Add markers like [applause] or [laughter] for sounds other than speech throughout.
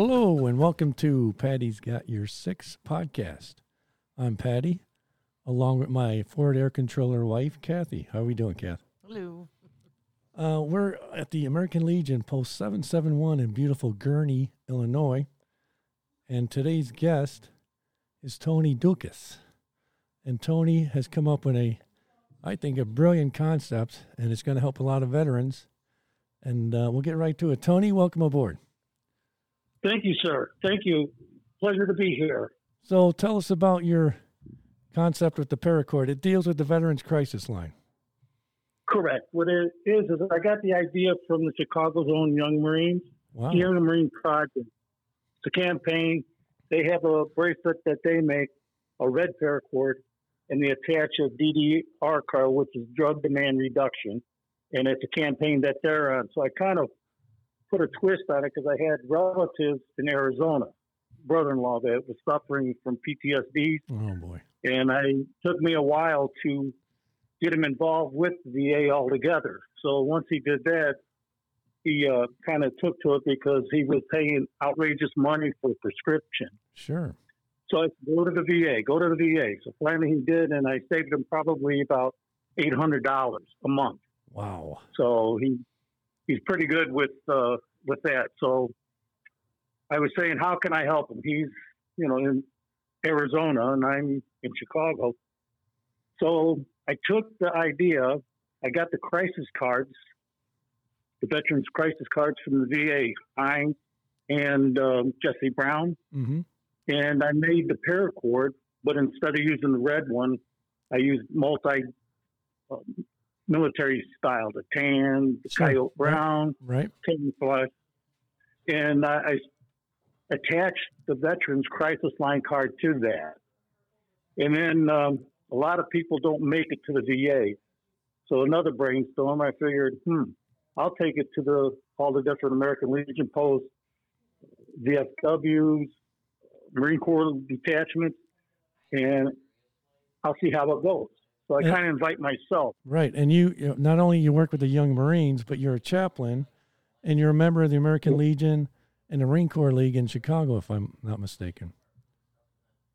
Hello, and welcome to Patty's Got Your Six podcast. I'm Patty, along with my Ford Air Controller wife, Kathy. How are we doing, Kath? Hello. Uh, we're at the American Legion, Post 771 in beautiful Gurnee, Illinois. And today's guest is Tony Doukas. And Tony has come up with a, I think, a brilliant concept, and it's going to help a lot of veterans. And uh, we'll get right to it. Tony, welcome aboard. Thank you, sir. Thank you. Pleasure to be here. So tell us about your concept with the paracord. It deals with the Veterans Crisis Line. Correct. What it is is I got the idea from the Chicago's own Young Marines, Wow. the Marine Project. It's a campaign. They have a bracelet that they make, a red paracord, and they attach a DDR card, which is drug demand reduction, and it's a campaign that they're on. So I kind of put a twist on it because I had relatives in Arizona, brother-in-law that was suffering from PTSD, Oh, boy. and I took me a while to get him involved with the VA altogether. So once he did that, he uh, kind of took to it because he was paying outrageous money for prescription. Sure. So I said, go to the VA, go to the VA. So finally he did, and I saved him probably about eight hundred dollars a month. Wow. So he he's pretty good with uh, with that. So I was saying, how can I help him? He's you know in Arizona, and I'm in Chicago. So I took the idea. I got the crisis cards, the veterans crisis cards from the VA, Hines and um, Jesse Brown, Mm-hmm. and I made the paracord, but instead of using the red one, I used multi um, military style, the tan, the Sure. coyote brown, Right. camouflage, and I, I attached the veterans crisis line card to that. And then um, a lot of people don't make it to the VA, so another brainstorm. I figured, hmm, I'll take it to the all the different American Legion posts, VFWs, Marine Corps detachments, and I'll see how it goes. So I kind of invite myself. Right. And you, you know, not only you work with the Young Marines, but you're a chaplain and you're a member of the American Yep. Legion and the Marine Corps League in Chicago, if I'm not mistaken.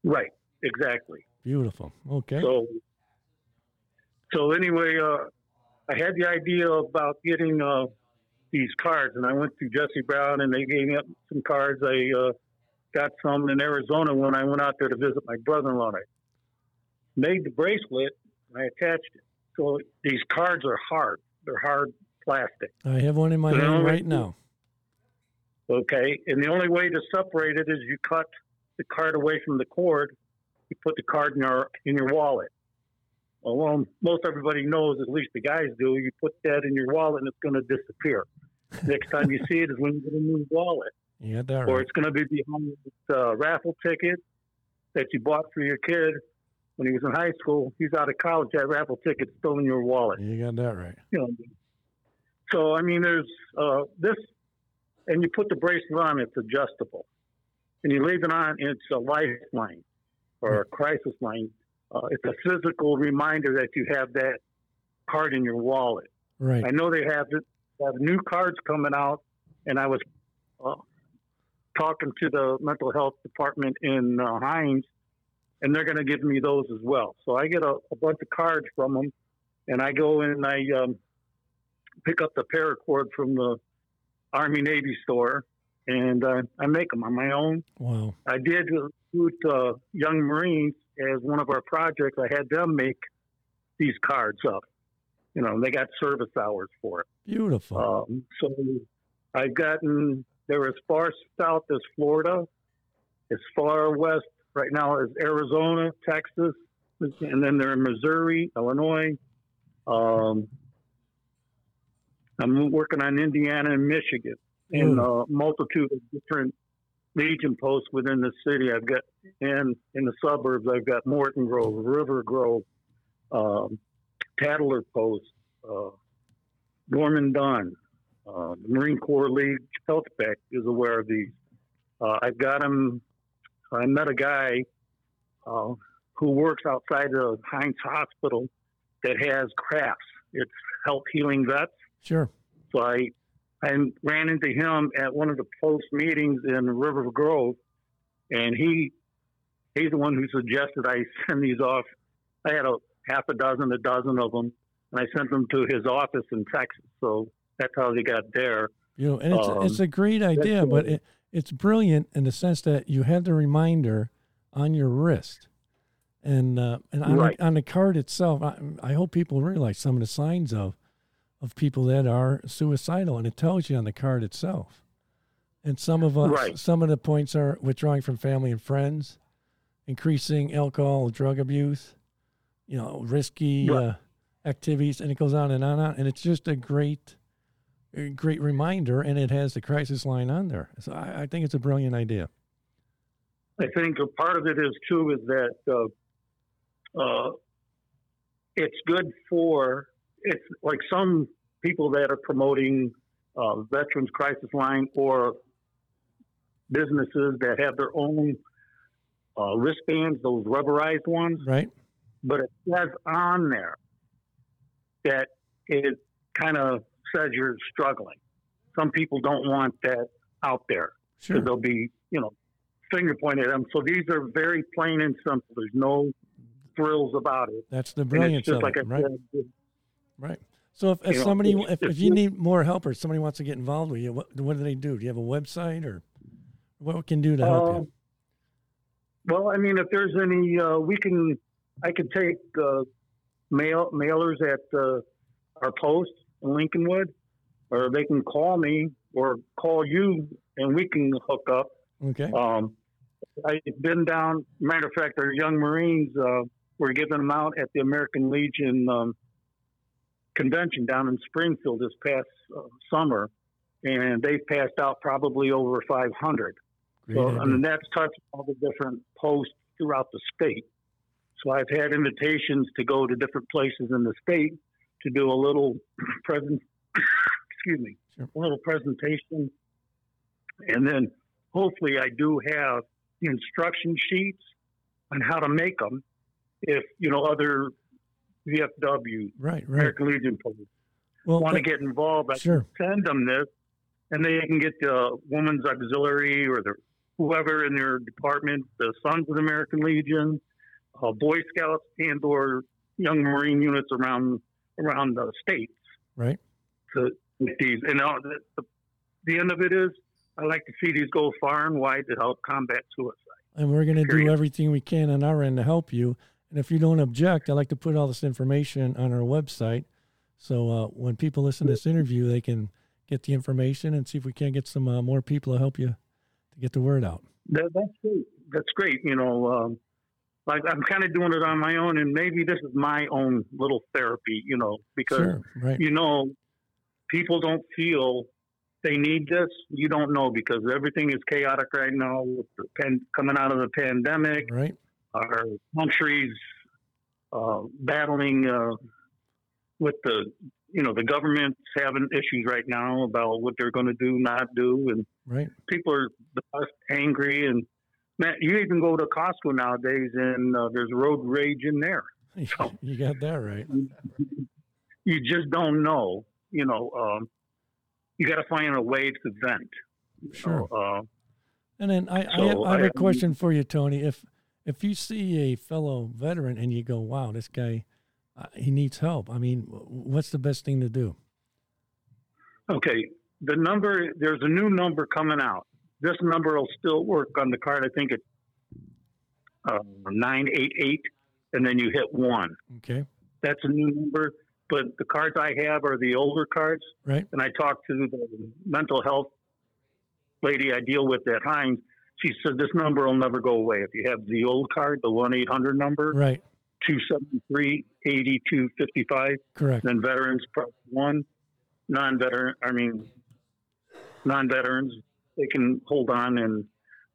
Right, exactly. Beautiful. Okay. So, so anyway, uh, I had the idea about getting uh, these cards, and I went to Jesse Brown, and they gave me up some cards. I uh, got some in Arizona when I went out there to visit my brother-in-law. And I made the bracelet, and I attached it. So these cards are hard; they're hard plastic. I have one in my So hand right now. Okay, and the only way to separate it is you cut the card away from the cord. You put the card in your in your wallet. Well, well, most everybody knows, at least the guys do. You put that in your wallet, and it's going to disappear. Next time you see it is when you get a new wallet, got that or right. it's going to be behind the uh, raffle ticket that you bought for your kid when he was in high school. He's out of college. That raffle ticket's still in your wallet You got that right. you know. So I mean, there's uh, this, and you put the bracelet on. It's adjustable, and you leave it on. It's a lifeline or a crisis line. Uh, it's a physical reminder that you have that card in your wallet. Right. I know they have it, have new cards coming out, and I was uh, talking to the mental health department in uh, Hines, and they're going to give me those as well. So I get a, a bunch of cards from them, and I go in and I um, pick up the paracord from the Army Navy store, and uh, I make them on my own. Wow. I did with uh, Young Marines as one of our projects. I had them make these cards up. You know, they got service hours for it. Beautiful. Um, so I've gotten they're as far south as Florida, as far west right now is Arizona, Texas, and then they're in Missouri, Illinois. Um, I'm working on Indiana and Michigan, and a multitude of different legion posts within the city. I've got and in the suburbs, I've got Morton Grove, River Grove, um, Tattler Post, uh, Norman Dunn, uh, the Marine Corps League Health Pack is aware of these. Uh, I've got him. I met a guy uh, who works outside of Hines Hospital that has crafts. It's Health Healing Vets. Sure. So I, I ran into him at one of the post meetings in River Grove, and he he's the one who suggested I [laughs] send these off. I had a half a dozen, a dozen of them, and I sent them to his office in Texas. So that's how they got there. You know, and it's, um, it's a great idea, but it, it's brilliant in the sense that you had the reminder on your wrist. And uh, and on, right. the, on the card itself, I, I hope people realize some of the signs of of people that are suicidal, and it tells you on the card itself. And some of us, right. some of the points are withdrawing from family and friends, increasing alcohol, drug abuse, you know, risky right. uh, activities, and it goes on and on and on. And it's just a great, great reminder, and it has the crisis line on there. So I, I, think it's a brilliant idea. I think a part of it is too is that uh, uh, it's good for it's like some people that are promoting uh, veterans crisis line or businesses that have their own uh, wristbands, those rubberized ones. Right. But it says on there that it kind of says you're struggling. Some people don't want that out there. Sure. They'll be, you know, finger pointed at them. So these are very plain and simple. There's no thrills about it. That's the brilliance of like it, right? Said, right. So if, if somebody, know, if, if you need more help or somebody wants to get involved with you, what, what do they do? Do you have a website or what we can do to help uh, you? Well, I mean, if there's any, uh, we can, I could take uh, mail mailers at uh, our post in Lincolnwood, or they can call me or call you, and we can hook up. Okay. Um, I've been down. Matter of fact, our young Marines uh, were giving them out at the American Legion um, convention down in Springfield this past uh, summer, and they've passed out probably over 500. So, I mean, that's touched all the different posts throughout the state. So I've had invitations to go to different places in the state to do a little present, [coughs] excuse me, sure. a little presentation, and then hopefully I do have the instruction sheets on how to make them. If you know other VFW, right, right. American Legion police well, want to get involved, I sure. send them this, and they can get the Women's Auxiliary or the whoever in their department, the Sons of the American Legion, uh, Boy Scouts, and or Young Marine units around around the states. Right. To these, and uh, the, the end of it is, I like to see these go far and wide to help combat suicide. And we're going to do everything we can on our end to help you. And if you don't object, I like to put all this information on our website. So uh, when people listen to this interview, they can get the information and see if we can get some uh, more people to help you to get the word out. That, that's great. That's great. You know, um, like I'm kind of doing it on my own, and maybe this is my own little therapy. You know, because sure, right. you know, people don't feel they need this. You don't know because everything is chaotic right now with the pen, coming out of the pandemic. Right our countries uh, battling uh, with the you know the government's having issues right now about what they're going to do, not do, and right. people are angry. And man, you even go to Costco nowadays, and uh, there's road rage in there. [laughs] So, you got that right. [laughs] You just don't know. You know, um, you got to find a way to vent. Sure. Uh, and then I, so I, have, I have a question for you, Tony. If if you see a fellow veteran and you go, "Wow, this guy, uh, he needs help," I mean, what's the best thing to do? Okay, the number there's a new number coming out. This number will still work on the card. I think it's uh, nine eight eight, and then you hit one. Okay, that's a new number. But the cards I have are the older cards, right? And I talked to the mental health lady I deal with at Hines she said this number will never go away. If you have the old card, the one eight hundred number, right, two seventy three eighty two fifty five, correct. Then veterans one, non veteran. I mean, non veterans they can hold on and,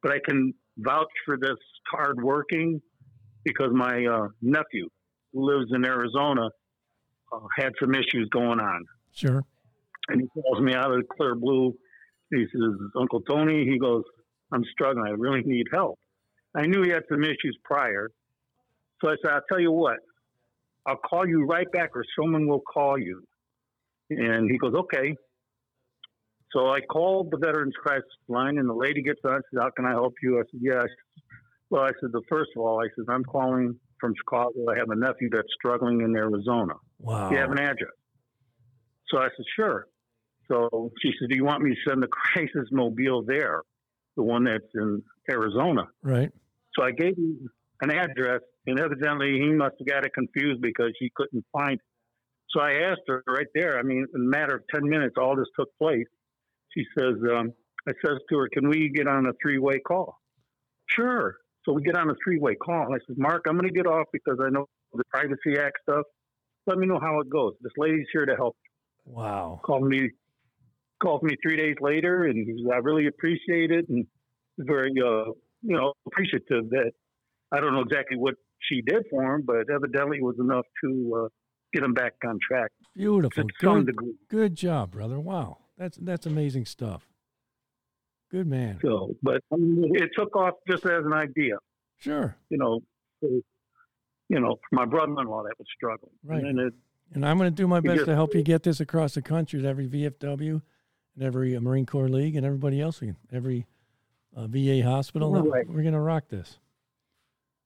but I can vouch for this card working because my uh, nephew who lives in Arizona uh, had some issues going on. Sure. And he calls me out of the clear blue. He says, Uncle Tony, he goes, I'm struggling. I really need help. I knew he had some issues prior. So I said, I'll tell you what, I'll call you right back or someone will call you. And he goes, okay. So I called the Veterans Crisis Line, and the lady gets on. Says, "How can I help you?" I said, said, well, I said, "The first of all, I said I'm calling from Chicago. I have a nephew that's struggling in Arizona. Wow. Do you have an address?" So I said, "Sure." So she said, "Do you want me to send the [laughs] crisis mobile there, the one that's in Arizona?" Right. So I gave him an address, and evidently he must have got it confused because he couldn't find it. So I asked her right there. I mean, in a matter of ten minutes, all this took place. She says, um, "I says to her, can we get on a three-way call?" Sure. So we get on a three-way call. And I said, "Mark, I'm going to get off because I know the Privacy Act stuff. Let me know how it goes. This lady's here to help." Wow. Called me, called me three days later, and he "I really appreciate it," and very, uh, you know, appreciative that I don't know exactly what she did for him, but evidently it was enough to uh, get him back on track. Beautiful. To some Good, degree. good job, brother. Wow. That's that's amazing stuff. Good man. So, but I mean, it took off just as an idea, Sure. you know. You know, my brother-in-law that was struggling, Right. And it, And I'm going to do my best just- to help you get this across the country to every VFW and every uh, Marine Corps League and everybody else, every uh, VA hospital. Right. We're going to rock this.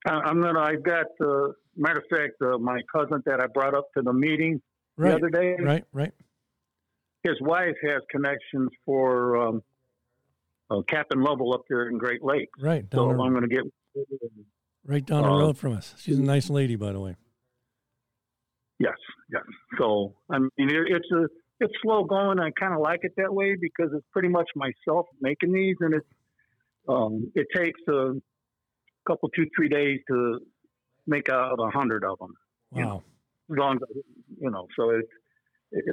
I, I'm gonna. I've got. Uh, matter of fact, uh, my cousin that I brought up to the meeting the other day, Right. Right. His wife has connections for um, uh, Captain Lovell up there in Great Lakes. Right. So Down the, I'm going to get. right down the uh, road from us. She's a nice lady, by the way. Yes, yes. So I mean, it, it's a it's slow going. I kind of like it that way because it's pretty much myself making these, and it um, it takes a couple, two, three days to make out a hundred of them. You Wow. As long as you know, so it.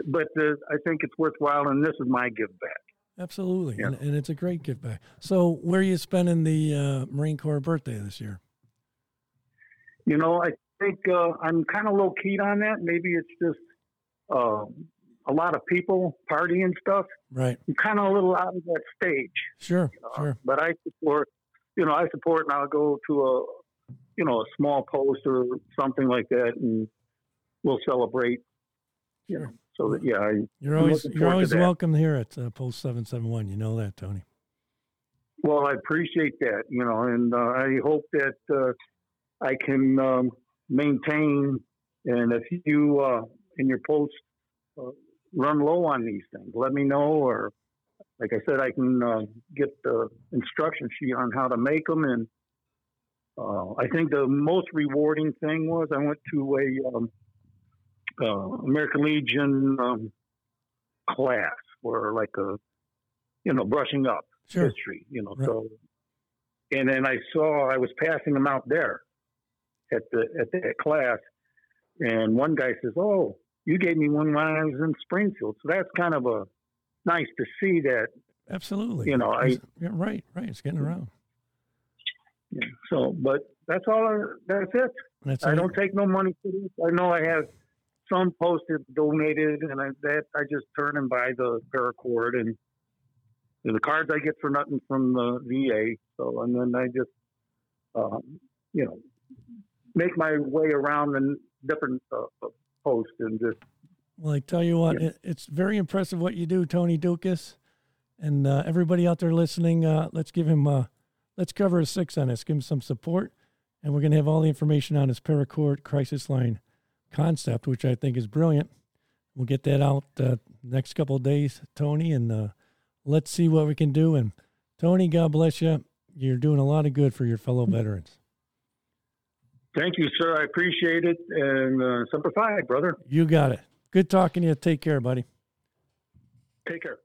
But uh, I think it's worthwhile, and this is my give back. Absolutely. Yeah. And, and it's a great gift back. So, where are you spending the uh, Marine Corps birthday this year? You know, I think uh, I'm kind of low keyed on that. Maybe it's just uh, a lot of people partying and stuff. Right. I'm kind of a little out of that stage. Sure. Uh, Sure. But I support, you know, I support, and I'll go to a, you know, a small post or something like that, and we'll celebrate. You know, so that yeah, I, You're always you're always welcome here at uh, Post Seven Seven One. You know that, Tony. well, I appreciate that, you know, and uh, I hope that uh, I can um, maintain. And if you uh, in your post uh, run low on these things, let me know. Or like I said, I can uh, get the instruction sheet on how to make them. And uh, I think the most rewarding thing was I went to a um, uh, American Legion um, class where like a you know brushing up Sure. history, you know. Right. So, and then I saw I was passing them out there at the at that class, and one guy says, "Oh, you gave me one when I was in Springfield." So that's kind of a nice to see that. Absolutely. You know, I- yeah, right. Right. It's getting around. Yeah, so, but that's all. I, that's it. That's I all- don't take no money for this. I know I have some posted donated, and I, that I just turn and buy the paracord and. the cards I get for nothing from the VA. So, and then I just, um, you know, make my way around the different uh, posts and just, Well, I tell you what, Yeah. it, it's very impressive what you do, Tony Doukas, and uh, everybody out there listening. Uh, let's give him, uh, let's cover a six on this. Give him some support, and we're going to have all the information on his paracord crisis line concept, which I think is brilliant. We'll get that out uh, next couple of days, Tony, and uh, let's see what we can do. And Tony, God bless you. You're doing a lot of good for your fellow veterans. thank you, sir. I appreciate it. And uh, Semper Fi, brother. You got it. Good talking to you. Take care, buddy. Take care.